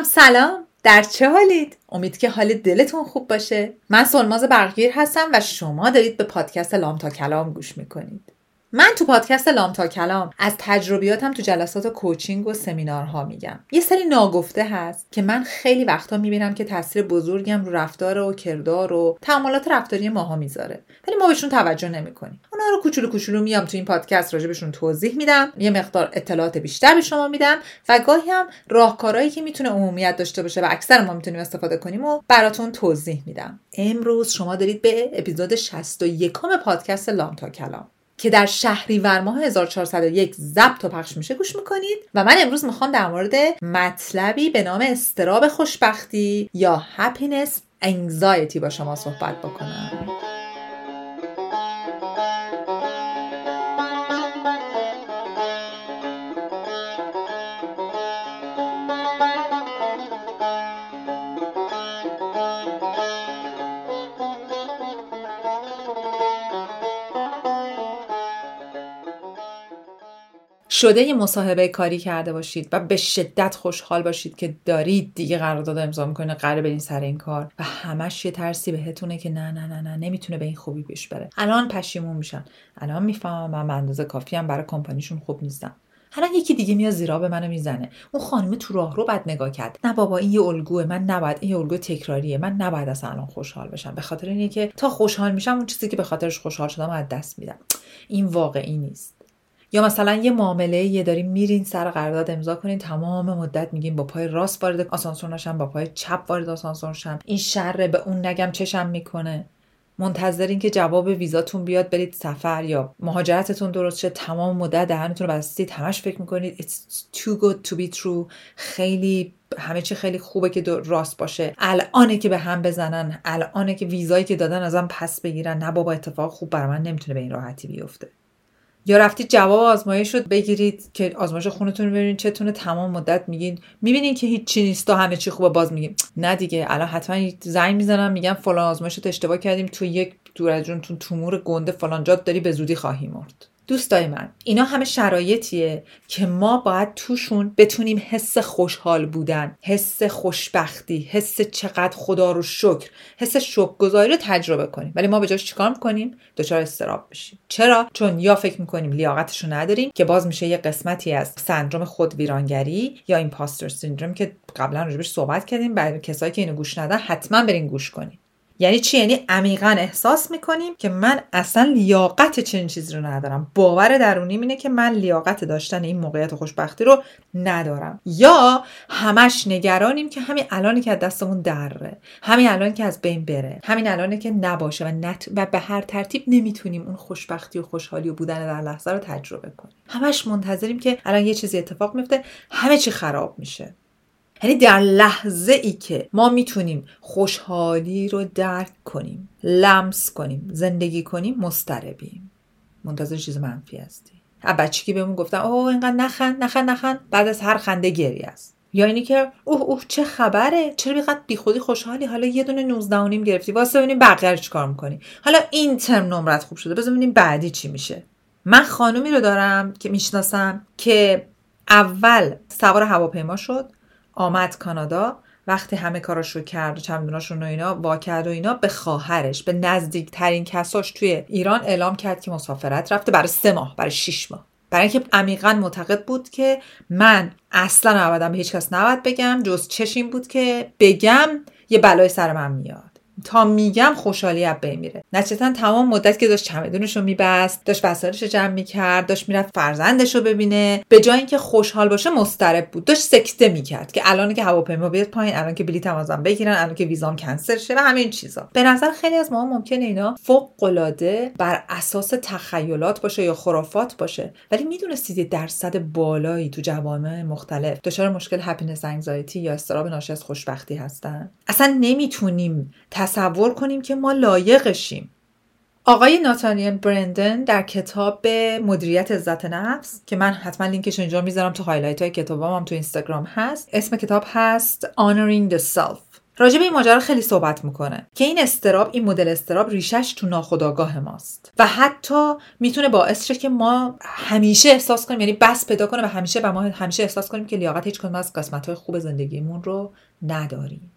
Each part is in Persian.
خوبم سلام. در چه حالید؟ امید که حال دلتون خوب باشه. من سلماز برگیر هستم و شما دارید به پادکست لام تا کلام گوش می‌کنید. من تو پادکست لام تا کلام از تجربیاتم تو جلسات کوچینگ و سمینارها میگم. یه سری ناگفته هست که من خیلی وقتا می‌بینم که تاثیر بزرگم رو رفتار و کردار و تعاملات رفتاری ماها می‌ذاره. ولی ما بهشون توجه نمی‌کنیم. اونا رو کوچولو کوچولو میام تو این پادکست راجبشون توضیح میدم یه مقدار اطلاعات بیشتر به شما میدم و گاهی هم راهکارهایی که می‌تونه عمومیت داشته باشه و اکثر ما می‌تونیم استفاده کنیم و براتون توضیح میدم. امروز شما دارید به اپیزود 61 پادکست لام تا کلام. که در شهریور ماه 1401 ضبط و پخش میشه گوش می‌کنید. و من امروز می‌خوام در مورد مطلبی به نام استراب خوشبختی یا happiness anxiety با شما صحبت بکنم. شده یه مصاحبه کاری کرده باشید و به شدت خوشحال باشید که دارید دیگه قرارداد امضا می‌کنه قرار برین سر این کار و همش یه ترسی بهتونه که نه نه نه نه نمی‌تونه به این خوبی پیش بره. الان پشیمون میشن. الان می‌فهمم من به اندازه کافی هم برای کمپانیشون خوب نیستم. الان یکی دیگه میاد زیرا به منو می‌زنه. اون خانم تو راه رو بد نگاه کرد. نه بابا این یه الگوه. من نباید این یه الگو تکراریه. من نباید اصلا الان خوشحال بشم. به خاطر اینه که تا خوشحال میشم اون چیزی که به خاطرش خوشحال شدم از دست میدم. این واقعی نیست. یا مثلا یه معامله یه داریم میرین سر قرارداد امضا کنین تمام مدت میگین با پای راست وارد آسانسور نشم با پای چپ وارد آسانسور شم. این شر به اون نگم چشم می‌کنه. منتظرین که جواب ویزاتون بیاد برید سفر یا مهاجرتتون درست شه تمام مدت دهنتون رو بستید همش فکر می‌کنید it's too good to be true. خیلی همه چی خیلی خوبه که راست باشه. الانه که به هم بزنن الانه که ویزایی که دادن ازم پس بگیرن. نه بابا اتفاق خوب برای من نمی‌تونه به این راحتی بیفته. یا رفتید جواب آزمایش رو بگیرید که آزمایش خونتون رو ببینید چتونه تمام مدت میگین. می‌بینین که هیچ چی نیست و همه چی خوبه باز میگین نه دیگه الان حتما زنگ می‌زنم میگم فلان آزمایش رو اشتباه کردیم تو یک دور از جونتون تومور گنده فلان جات داری به زودی خواهی مرد. دوستای من اینا همه شرایطیه که ما باید توشون بتونیم حس خوشحال بودن حس خوشبختی حس چقدر خدا رو شکر حس شکرگزاری رو تجربه کنیم. ولی ما به جاش چیکار می‌کنیم؟ دچار استراب بشیم. چرا؟ چون یا فکر می‌کنیم لیاقتش رو نداریم که باز میشه یه قسمتی از سندروم خود ویرانگری یا ایمپاستر سیندروم که قبلا راجبش صحبت کردیم برای کسایی که اینو گوش ندن حتما برین گوش کنیم یعنی چی؟ یعنی عمیقا احساس می‌کنیم که من اصلا لیاقت چنین چیزی رو ندارم. باور درونیم اینه که من لیاقت داشتن این موقعیت خوشبختی رو ندارم. یا همش نگرانیم که همین الانی که از دستمون دره همین الان که از بین بره همین الانی که نباشه و, نت... و به هر ترتیب نمی‌تونیم اون خوشبختی و خوشحالی و بودن در لحظه رو تجربه کنیم. همش منتظریم که الان یه چیزی اتفاق میفته همه چی خراب میشه. یعنی در لحظه ای که ما می‌تونیم خوشحالی رو درک کنیم لمس کنیم زندگی کنیم مستربیم منتظر چیز منفی هستی. از بچگی بهمون گفتن اوه اینقدر نخند نخند نخند بعد از هر خنده گری است. یا اینی که اوه اوه چه خبره! چرا بیقدر بیخودی خوشحالی؟ حالا یه دونه 19 و نیم گرفتی. واسه ببینیم بقیه چیکار می‌کنی؟ حالا این ترم نمرت خوب شده. بذار ببینیم بعدی چی میشه. من خانومی رو دارم که می‌شناسم که اول سوار هواپیما شد. آمد کانادا وقتی همه کاراش رو کرد و چمدوناش رو اینا وا کرد و اینا به خواهرش به نزدیکترین کساش توی ایران اعلام کرد که مسافرت رفته برای سه ماه برای شیش ماه. برای اینکه عمیقا معتقد بود که من اصلا ابدا به هیچ کس نباید بگم جز چشیم بود که بگم یه بلای سر من میاد. تا میگم خوشحالی از بین میره. نچتا تمام مدت که داشت چمدونش رو میبست داشت وسایلش رو جمع می‌کرد داشت می‌رفت فرزندش رو ببینه. به جای اینکه خوشحال باشه مسترب بود. داشت سکته می‌کرد که الان که هواپیما بیاد پایین الان که بلیط ازم بگیرن الان که ویزام کنسل شه و همین چیزا. به نظر خیلی از ما ممکنه اینا فوق العاده بر اساس تخیلات باشه یا خرافات باشه. ولی می‌دونستید درصد بالایی تو جوامع مختلف دچار مشکل happiness anxiety یا اضطراب ناشی از خوشبختی هستن؟ اصلا نمی‌تونیم تصور کنیم که ما لایقشیم. آقای ناتانیل برندن در کتاب مدیریت عزت نفس که من حتما لینکش اینجا می‌ذارم تو highlight های کتابام هم تو اینستاگرام هست اسم کتاب هست Honoring the Self. راجع به این ماجرا خیلی صحبت می‌کنه که این اضطراب این مدل اضطراب ریشش تو ناخودآگاه ماست و حتی می‌تونه باعث شه که ما همیشه احساس کنیم یعنی بس پیدا کنه و همیشه و ما همیشه احساس کنیم که لیاقت هیچ کدوم از قسمت های خوب زندگیمون رو نداریم.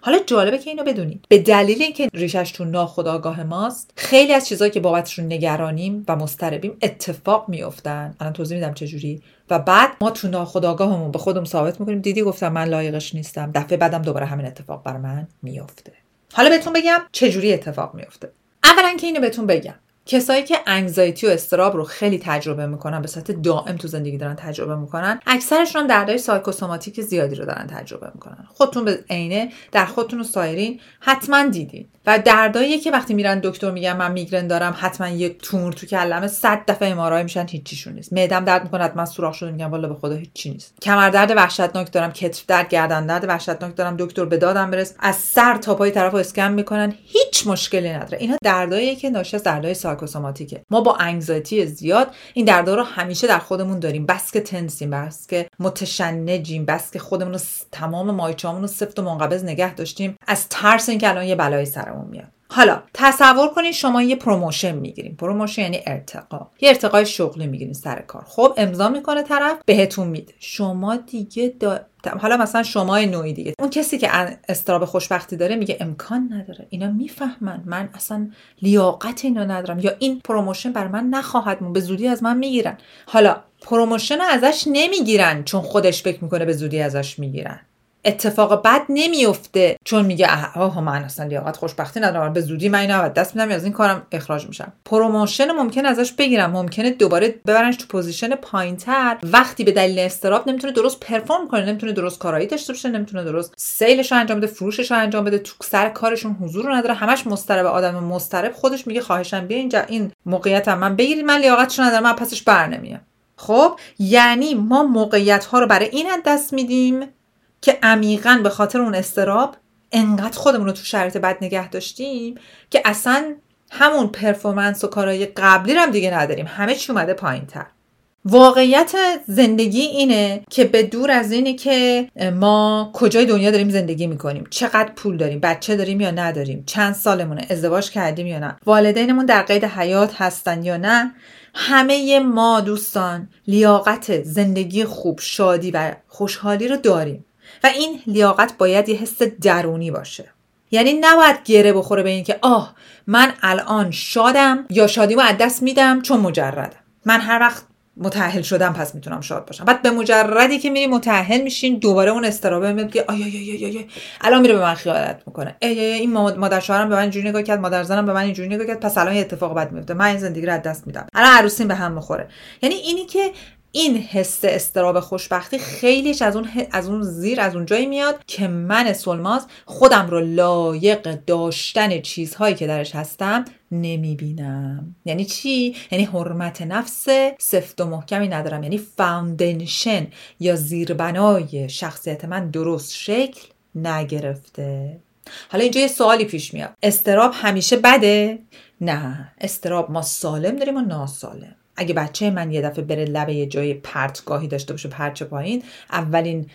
حالا جالبه که اینو بدونید. به دلیل اینکه ریشش تو ناخودآگاه ماست خیلی از چیزهایی که بابتشون نگرانیم و مضطربیم اتفاق میافتن. الان توضیح میدم چجوری. و بعد ما تو ناخودآگاهمون به خودمون ثابت می‌کنیم. دیدی گفتم من لایقش نیستم. دفعه بعدم دوباره همین اتفاق بر من میافته. حالا بهتون بگم چجوری اتفاق میافته. اولا که اینو بهتون بگم. کسایی که anxiety و اضطراب رو خیلی تجربه می‌کنن به صورت دائم تو زندگی دارن تجربه می‌کنن اکثرشون هم دردهای psychosomatic زیادی رو دارن تجربه می‌کنن. خودتون به عینه در خودتون و سایرین حتما دیدین. و دردایی که وقتی میرن دکتر میگن من میگرن دارم حتما یه تومور تو کله‌مه صد دفعه MRI میشن هیچیشون نیست. معدم درد می‌کنه حتما سوراخ شده میگن والا به خدا هیچی نیست. کمر درد وحشتناک دارم کتف درد گردن درد وحشتناک دارم دکتر به دادم برس از سر تا پای طرفو اسکن می‌کنن هیچ مشکلی نداره. اینا دردایی که ناشی از دردهای psychosomatic ه. ما با anxiety زیاد این دردا رو همیشه در خودمون داریم. بس که tense یم بس که متشنجیم بس که خودمون رو تمام ماهیچه‌هامون رو سفت و منقبض نگه داشتیم. از ترس اینکه الان یه بلای سرمون میاد. حالا تصور کنید شما یه promotion می‌گیریم promotion یعنی ارتقا. یه ارتقای شغلی می‌گیرین سر کار. خب امضا می‌کنه طرف بهتون میده. شما دیگه دا... حالا مثلا شما نوعی دیگه. اون کسی که اضطراب خوشبختی داره میگه امکان نداره. اینا می‌فهمن. من اصلا لیاقت اینو ندارم. یا این promotion بر من نخواهد موند به زودی از من می‌گیرن. حالا promotion ازش نمی‌گیرن چون خودش فکر می‌کنه به زودی ازش می‌گیرن. اتفاق بد نمیفته. چون میگه آه من اصلا لیاقت خوشبختی ندارم. به زودی من اینو از دست میدم از این کارم اخراج میشم. promotion ممکن ازش بگیرم. ممکنه دوباره ببرنش تو position پایینتر. وقتی به دلیل اضطراب نمی‌تونه درست perform کنه نمی‌تونه درست کارایی داشته باشه نمی‌تونه درست sale ش رو انجام بده فروشش رو انجام بده تو سر کارشون حضور نداره. همش مضطرب آدم مضطرب خودش میگه خواهشم بیا اینجا این موقعیت من بگیرید من لیاقتش ندارم من پسش بر نمیام خب یعنی ما موقعیت ها رو برای این دست میدیم که عمیقا به خاطر اون استراب انقدر خودمون رو تو شرایط بد نگه داشتیم که اصلا همون پرفورمنس و کارهای قبلی رو هم دیگه نداریم. همه چی اومده پایین تر واقعیت زندگی اینه که به دور از اینه که ما کجای دنیا داریم زندگی می‌کنیم. چقدر پول داریم بچه داریم یا نداریم چند سالمونه ازدواج کردیم یا نه والدینمون در قید حیات هستن یا نه. همه ما دوستان لیاقت زندگی خوب شادی و خوشحالی رو داریم. و این لیاقت باید یه حس درونی باشه. یعنی نباید گره بخوره به اینکه آه من الان شادم یا شادیمو از دست میدم چون مجردم. من هر وقت متأهل شدم پس می‌تونم شاد باشم. بعد به مجردی که میری متأهل میشین دوباره اون استرابه میاد که آیا یا یا الان میره به من خیالت می‌کنه. ای این مادر شوهرم به من اینجوری نگاه کرد مادر زنم به من اینجوری نگاه کرد پس الان یه اتفاق بد میفته. من این زندگی رو از دست میدم. الان عروسیم به هم می‌خوره. یعنی اینی که این حس استراب خوشبختی خیلیش از اون از اون زیر از اون جایی میاد که من سلماز خودم رو لایق داشتن چیزهایی که درش هستم نمی‌بینم. یعنی چی؟ یعنی حرمت نفس سفت و محکمی ندارم. یعنی فاوندیشن یا زیربنای شخصیت من درست شکل نگرفته. حالا اینجا یه سوالی پیش میاد. استراب همیشه بده؟ نه. استراب ما سالم داریم و ناسالم. اگه بچه من یه دفعه بره لبه یه جای پرتگاهی داشته باشه پرچه پایین اولین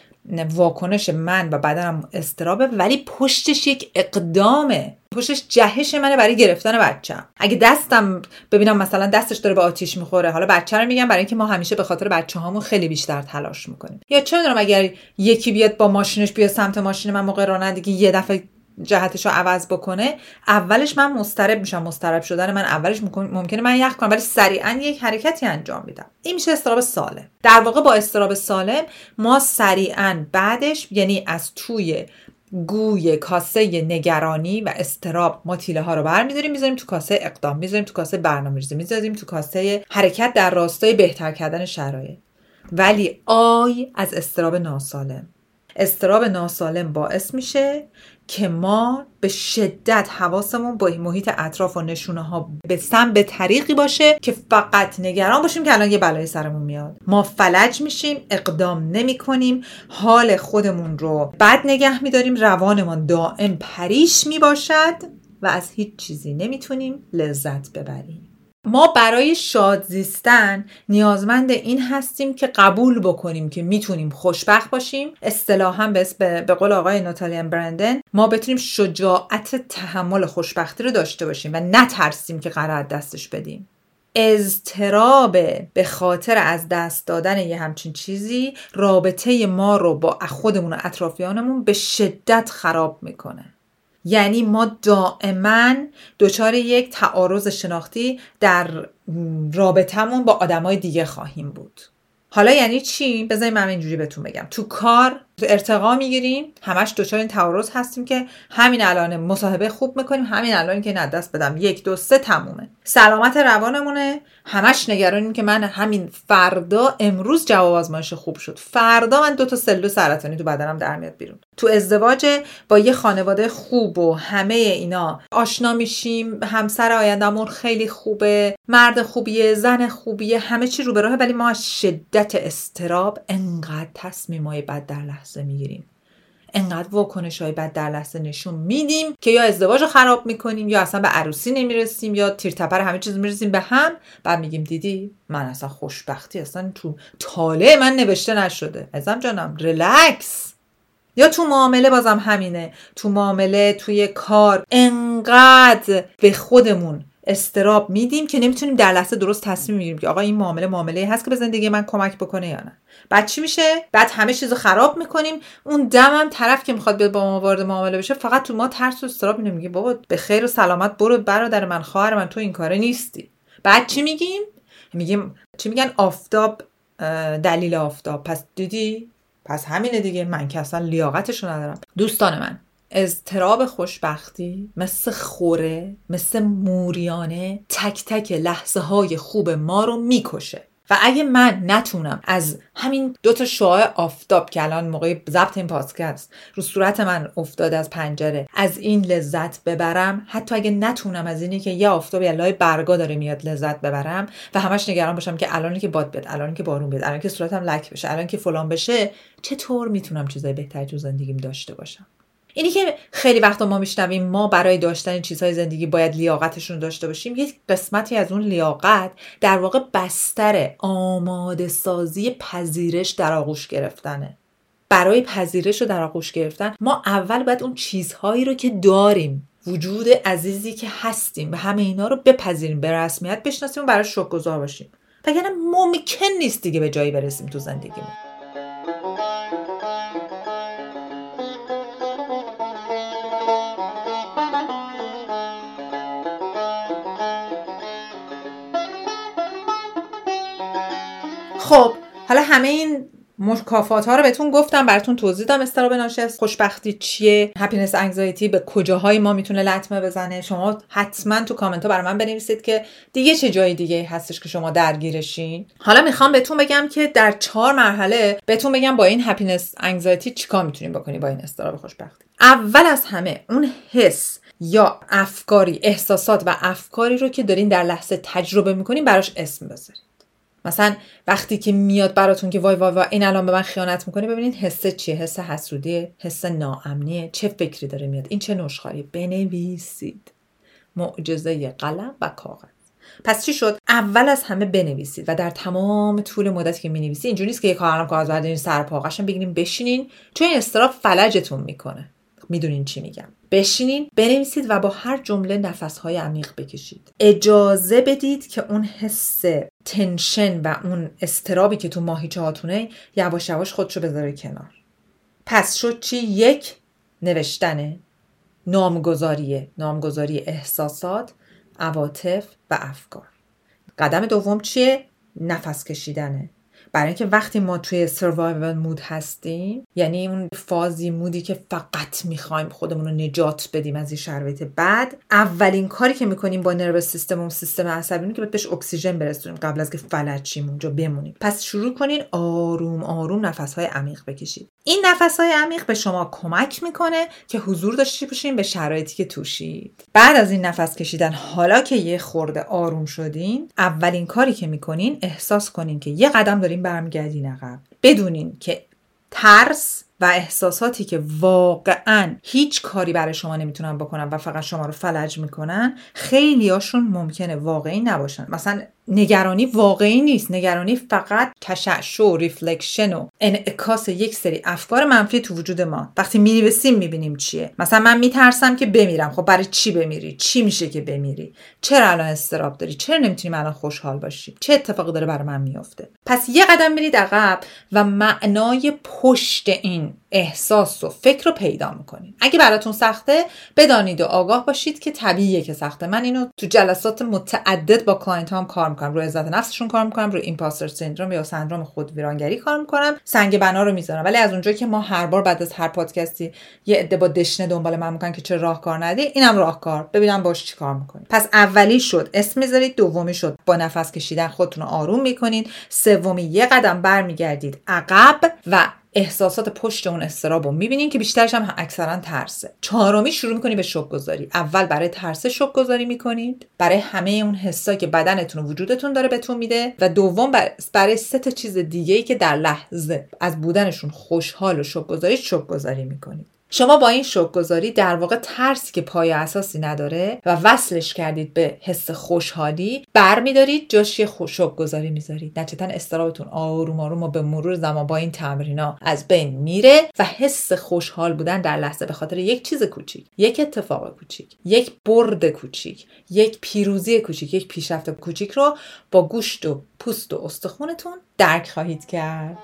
واکنش من و بدنم استرابه ولی پشتش یک اقدامه. پشتش جهش منه برای گرفتن بچم. اگه دستم ببینم مثلا دستش داره به آتیش می‌خوره حالا بچه رو میگم برای اینکه ما همیشه به خاطر بچه هامون خیلی بیشتر تلاش می‌کنیم. یا چه می‌دونم اگر یکی بیاد با ماشینش بیاد سمت ماشین من موقع رانندگی یه دفعه جهتش رو عوض بکنه اولش من مسترب میشم مسترب شدن من اولش ممکنه من یخ کنم ولی سریعا یک حرکتی انجام میدم. این میشه استراب سالم. در واقع با استراب سالم ما سریعا بعدش یعنی از توی گوی کاسه نگرانی و استراب ما تیله ها رو برمیداریم می‌ذاریم تو کاسه اقدام می‌ذاریم تو کاسه برنامه‌ریزی می‌ذاریم تو کاسه حرکت در راستای بهتر کردن شرایط. ولی آی از استراب ناسالم. استراب ناسالم باعث میشه که ما به شدت حواسمون با محیط اطراف و نشونه ها به سم به طریقی باشه که فقط نگران باشیم که الان یه بلای سرمون میاد. ما فلج میشیم اقدام نمی کنیم حال خودمون رو بد نگه میداریم روانمان دائم پریش می باشد و از هیچ چیزی نمی‌تونیم لذت ببریم. ما برای شاد زیستن نیازمند این هستیم که قبول بکنیم که می‌تونیم خوشبخت باشیم. اصطلاحا به به قول آقای ناتالیان برندن ما بتونیم شجاعت تحمل خوشبختی رو داشته باشیم و نترسیم که قرار دستش بدیم. اضطراب به خاطر از دست دادن یه همچین چیزی رابطه ما رو با خودمون و اطرافیانمون به شدت خراب می‌کنه. یعنی ما دائما دچار یک تعارض شناختی در رابطمون با آدمای دیگه خواهیم بود. حالا یعنی چی؟ بذاریم من اینجوری بهتون بگم. تو کار ارتقا می‌گیریم. همش دچار این تعارض هستیم که همین الان مصاحبه خوب می‌کنیم. همین الان که نه دست بدم. یک دو سه تمومه. سلامت روانمونه. همش نگرانیم که من همین فردا امروز جواب آزمایش خوب شد. فردا من دو تا سلول سرطانی تو بدنم در میاد بیرون. تو ازدواج با یه خانواده خوب و همه اینا آشنا میشیم. همسر آیندهمون خیلی خوبه. مرد خوبیه زن خوبیه همه چی رو به راهه ولی ما شدت استراب انقدر تصمیمای بد در لحظه. می‌گیریم. انقدر واکنش های بد در لحظه نشون میدیم که یا ازدواج رو خراب می‌کنیم یا اصلا به عروسی نمی‌رسیم یا تیرتپر همه چیز می‌رسیم به هم. بعد میگیم دیدی من اصلا خوشبختی اصلا تو تاله من نوشته نشده. ازم جانم ریلکس. یا تو معامله بازم همینه. تو معامله توی کار انقدر به خودمون استراب میدیم که نمی‌تونیم در لحظه درست تصمیم می‌گیریم که آقا این معامله معامله هست که به زندگی من کمک بکنه یا نه. بعد چی میشه؟ بعد همه چیزو خراب می‌کنیم. اون دمم طرف که می‌خواد بیاد با ما وارد معامله بشه فقط تو ما ترس و استراب اینو میگه بابا به خیر و سلامت برو برادر من خواهر من تو این کاره نیستی. بعد چی میگیم؟ میگیم چی میگن؟ آفتاب دلیل آفتاب. پس دیدی؟ پس همینه دیگه. من که اصلا لیاقتشو ندارم. دوستان من. اضطراب خوشبختی مثل خوره مثل موریانه تک تک لحظه های خوب ما رو می‌کشه. و اگه من نتونم از همین دو تا شعاع آفتاب که الان موقع ضبط این پادکست رو صورت من افتاده از پنجره از این لذت ببرم حتی اگه نتونم از اینی که یه آفتابی لای برگا داره میاد لذت ببرم و همش نگران باشم که الان که باد بیاد الان که بارون بیاد الان که صورتم لک بشه الان که فلان بشه چطور می‌تونم چیزای بهتری تو زندگیم داشته باشم؟ اینی که خیلی وقتا ما میشنویم ما برای داشتن چیزهای زندگی باید لیاقتشون داشته باشیم یک قسمتی از اون لیاقت در واقع بستر آماده سازی پذیرش در آغوش گرفتنه. برای پذیرش رو در آغوش گرفتن ما اول باید اون چیزهایی رو که داریم وجود عزیزی که هستیم و همه اینا رو بپذیریم به رسمیت بشناسیم و براش شکرگزار باشیم. وگرنه ممکن نیست دیگه به جایی برسیم تو زندگیمون. خب حالا همه این مکافات ها رو بهتون گفتم براتون توضیح دادم. استراب ناشی خوشبختی چیه؟ هپینس انگزایتی به کجاهایی ما می‌تونه لطمه بزنه؟ شما حتما تو کامنت ها برای من بنویسید که دیگه چه جای دیگه هستش که شما درگیرشین. حالا می‌خوام بهتون بگم که در چهار مرحله بهتون بگم با این هپینس انگزایتی چیکار می‌تونیم بکنیم با این استراب خوشبختی. اول از همه اون حس یا افکاری احساسات و افکاری رو که دارین در لحظه تجربه می‌کنین براش اسم بذارید مثلا وقتی که میاد براتون که وای وای وای این الان به من خیانت می‌کنه ببینید حس چیه؟ حس حسودیه حس ناامنیه. چه فکری داره میاد؟ این چه نشخاری بنویسید. معجزه قلم و کاغذ. پس چی شد؟ اول از همه بنویسید و در تمام طول مدتی که می‌نویسید اینجوری نیست که یه کارم کاغذ بردارین سر بگیرین بشینین چون این استراف فلجتون می‌کنه. می‌دونین چی میگم. بشینین بنویسید و با هر جمله نفسهای عمیق بکشید. اجازه بدید که اون حس تنشن و اون استرابی که تو ماهیچه هاتونه یواش یواش خودشو بذاره کنار. پس شد چی؟ یک نوشتنه نامگذاریه نامگذاری احساسات عواطف و افکار. قدم دوم چیه؟ نفس کشیدنه. برای اینکه وقتی ما توی سروایوال مود هستیم یعنی اون فازی مودی که فقط می‌خوایم خودمون رو نجات بدیم از این شرایط بعد اولین کاری که می‌کنیم با نرو سیستم و سیستم عصبی که بهش اکسیژن برسونیم قبل از که فلج اونجا بمونیم. پس شروع کنین آروم آروم نفسهای عمیق بکشید. این نفسهای عمیق به شما کمک می‌کنه که حضور داشته باشین به شرایطی که توشید. بعد از این نفس کشیدن حالا که یه خورده آروم شدین اولین کاری که می‌کنین احساس کنین که یه قدم دارین برمیگردین عقب. بدونین که ترس و احساساتی که واقعا هیچ کاری برای شما نمی‌تونن بکنن و فقط شما رو فلج می‌کنن خیلیاشون ممکنه واقعی نباشن. مثلا نگرانی واقعی نیست. نگرانی فقط تشعشع و reflection و انعکاس یک سری افکار منفی تو وجود ما. وقتی میریوسیم می‌بینیم چیه. مثلا من میترسم که بمیرم. خب برای چی بمیری؟ چی میشه که بمیری؟ چرا الان اضطراب داری؟ چرا نمی‌تونیم الان خوشحال باشی چه اتفاقی داره برای من میافته؟ پس یه قدم برید عقب و معنای پشت این احساس و فکر رو پیدا می‌کنید اگه براتون سخته بدانید و آگاه باشید که طبیعیه که سخته. من اینو تو جلسات متعدد با client هام کار می‌کنم. روی عزت نفسشون کار می‌کنم روی imposter syndrome یا سندروم خود ویرانگری کار می‌کنم. سنگ بنا رو می‌ذارم. ولی از اونجایی که ما هر بار بعد از هر پادکستی یه عده با دشنه دنبال من می‌کنن که چه راهکار ندی اینم راهکار. ببینم باش چیکار می‌کنید پس اولی شد. اسم می‌ذارید. دومی شد. با نفس کشیدن خودتون رو آروم می‌کنید. سومی یه قدم برمیگردید. عقب و احساسات پشت اون استراب رو. می‌بینین که بیشترش هم اکثرا ترسه. چهارمی شروع می‌کنی به شوک گذاری اول برای ترس شوک گذاری می‌کنید. برای همه اون حسایی که بدنتون و وجودتون داره بهتون میده. و دوم برای سه تا چیز دیگه ای که در لحظه از بودنشون خوشحال و شوک گذاری شوک گذاری می‌کنید. شما با این شوک گذاری در واقع ترسی که پای اساسی نداره و وصلش کردید به حس خوشحالی برمیدارید جاش یه شوک گذاری می‌ذارید. نتیجتا استرابتون آروم آروم و به مرور زمان با این تمرینا از بین میره و حس خوشحال بودن در لحظه به خاطر یک چیز کوچیک یک اتفاق کوچیک یک برد کوچیک یک پیروزی کوچیک یک پیشرفت کوچیک رو با گوشت و پوست و استخونتون درک خواهید کرد.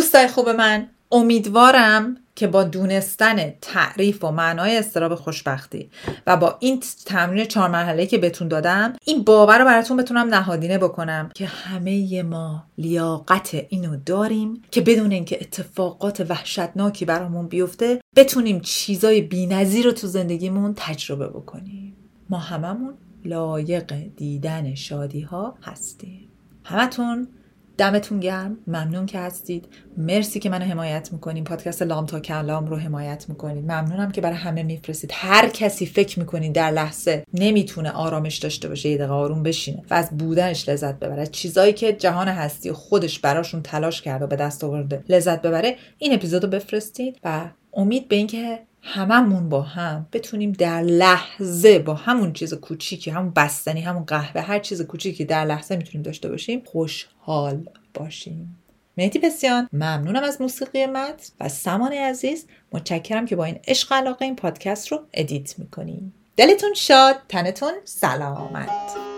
دوستای خوب من امیدوارم که با دونستن تعریف و معنای استراب خوشبختی و با این تمرین چهار مرحله که بهتون دادم این باور رو براتون بتونم نهادینه بکنم که همه ما لیاقت اینو داریم که بدون اینکه اتفاقات وحشتناکی برامون بیفته بتونیم چیزای بی‌نظیر رو تو زندگیمون تجربه بکنیم. ما هممون لایق دیدن شادی ها هستیم. همتون دمتون گرم. ممنون که هستید. مرسی که منو حمایت می‌کنید پادکست لام تا کلام رو حمایت می‌کنید ممنونم که برای همه میفرستید. هر کسی فکر می‌کنید در لحظه نمی‌تونه آرامش داشته باشه یه دقیقه آروم بشینه و از بودنش لذت ببره. چیزایی که جهان هستی خودش براشون تلاش کرده و به دست آورده لذت ببره این اپیزودو بفرستید و امید به اینکه هممون با هم بتونیم در لحظه با همون چیز کوچیکی همون بستنی همون قهوه هر چیز کوچیکی در لحظه می‌تونیم داشته باشیم خوشحال باشیم. مهدی بسیان ممنونم از موسیقی مت و سمان عزیز. متشکرم که با این عشق علاقه این پادکست رو ادیت می‌کنیم. دلتون شاد تنتون سلامت.